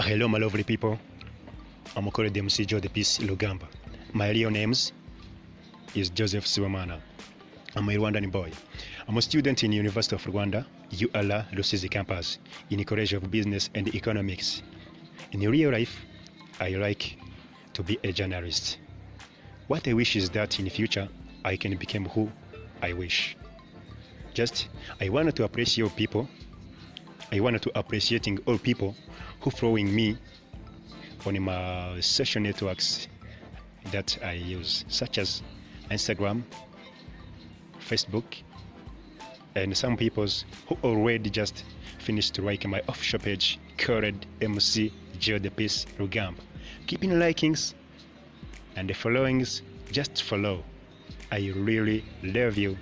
Hello, my lovely people. I'm called MC Joe the Peace Rugamba. My real names is Joseph Siwamana. I'm a Rwandan boy. I'm a student in University of Rwanda, ULA Rusizi campus, in the College of Business and Economics. In real life, I like to be a journalist. What I wish is that in future, I can become who I wish. Just, I wanted to appreciate people. I wanted to appreciating all people who following me on my social networks that I use, such as Instagram, Facebook, and some people's who already just finished liking my official page called MC Joe the Peace Rugamba. Keeping likings and the followings, just follow. I really love you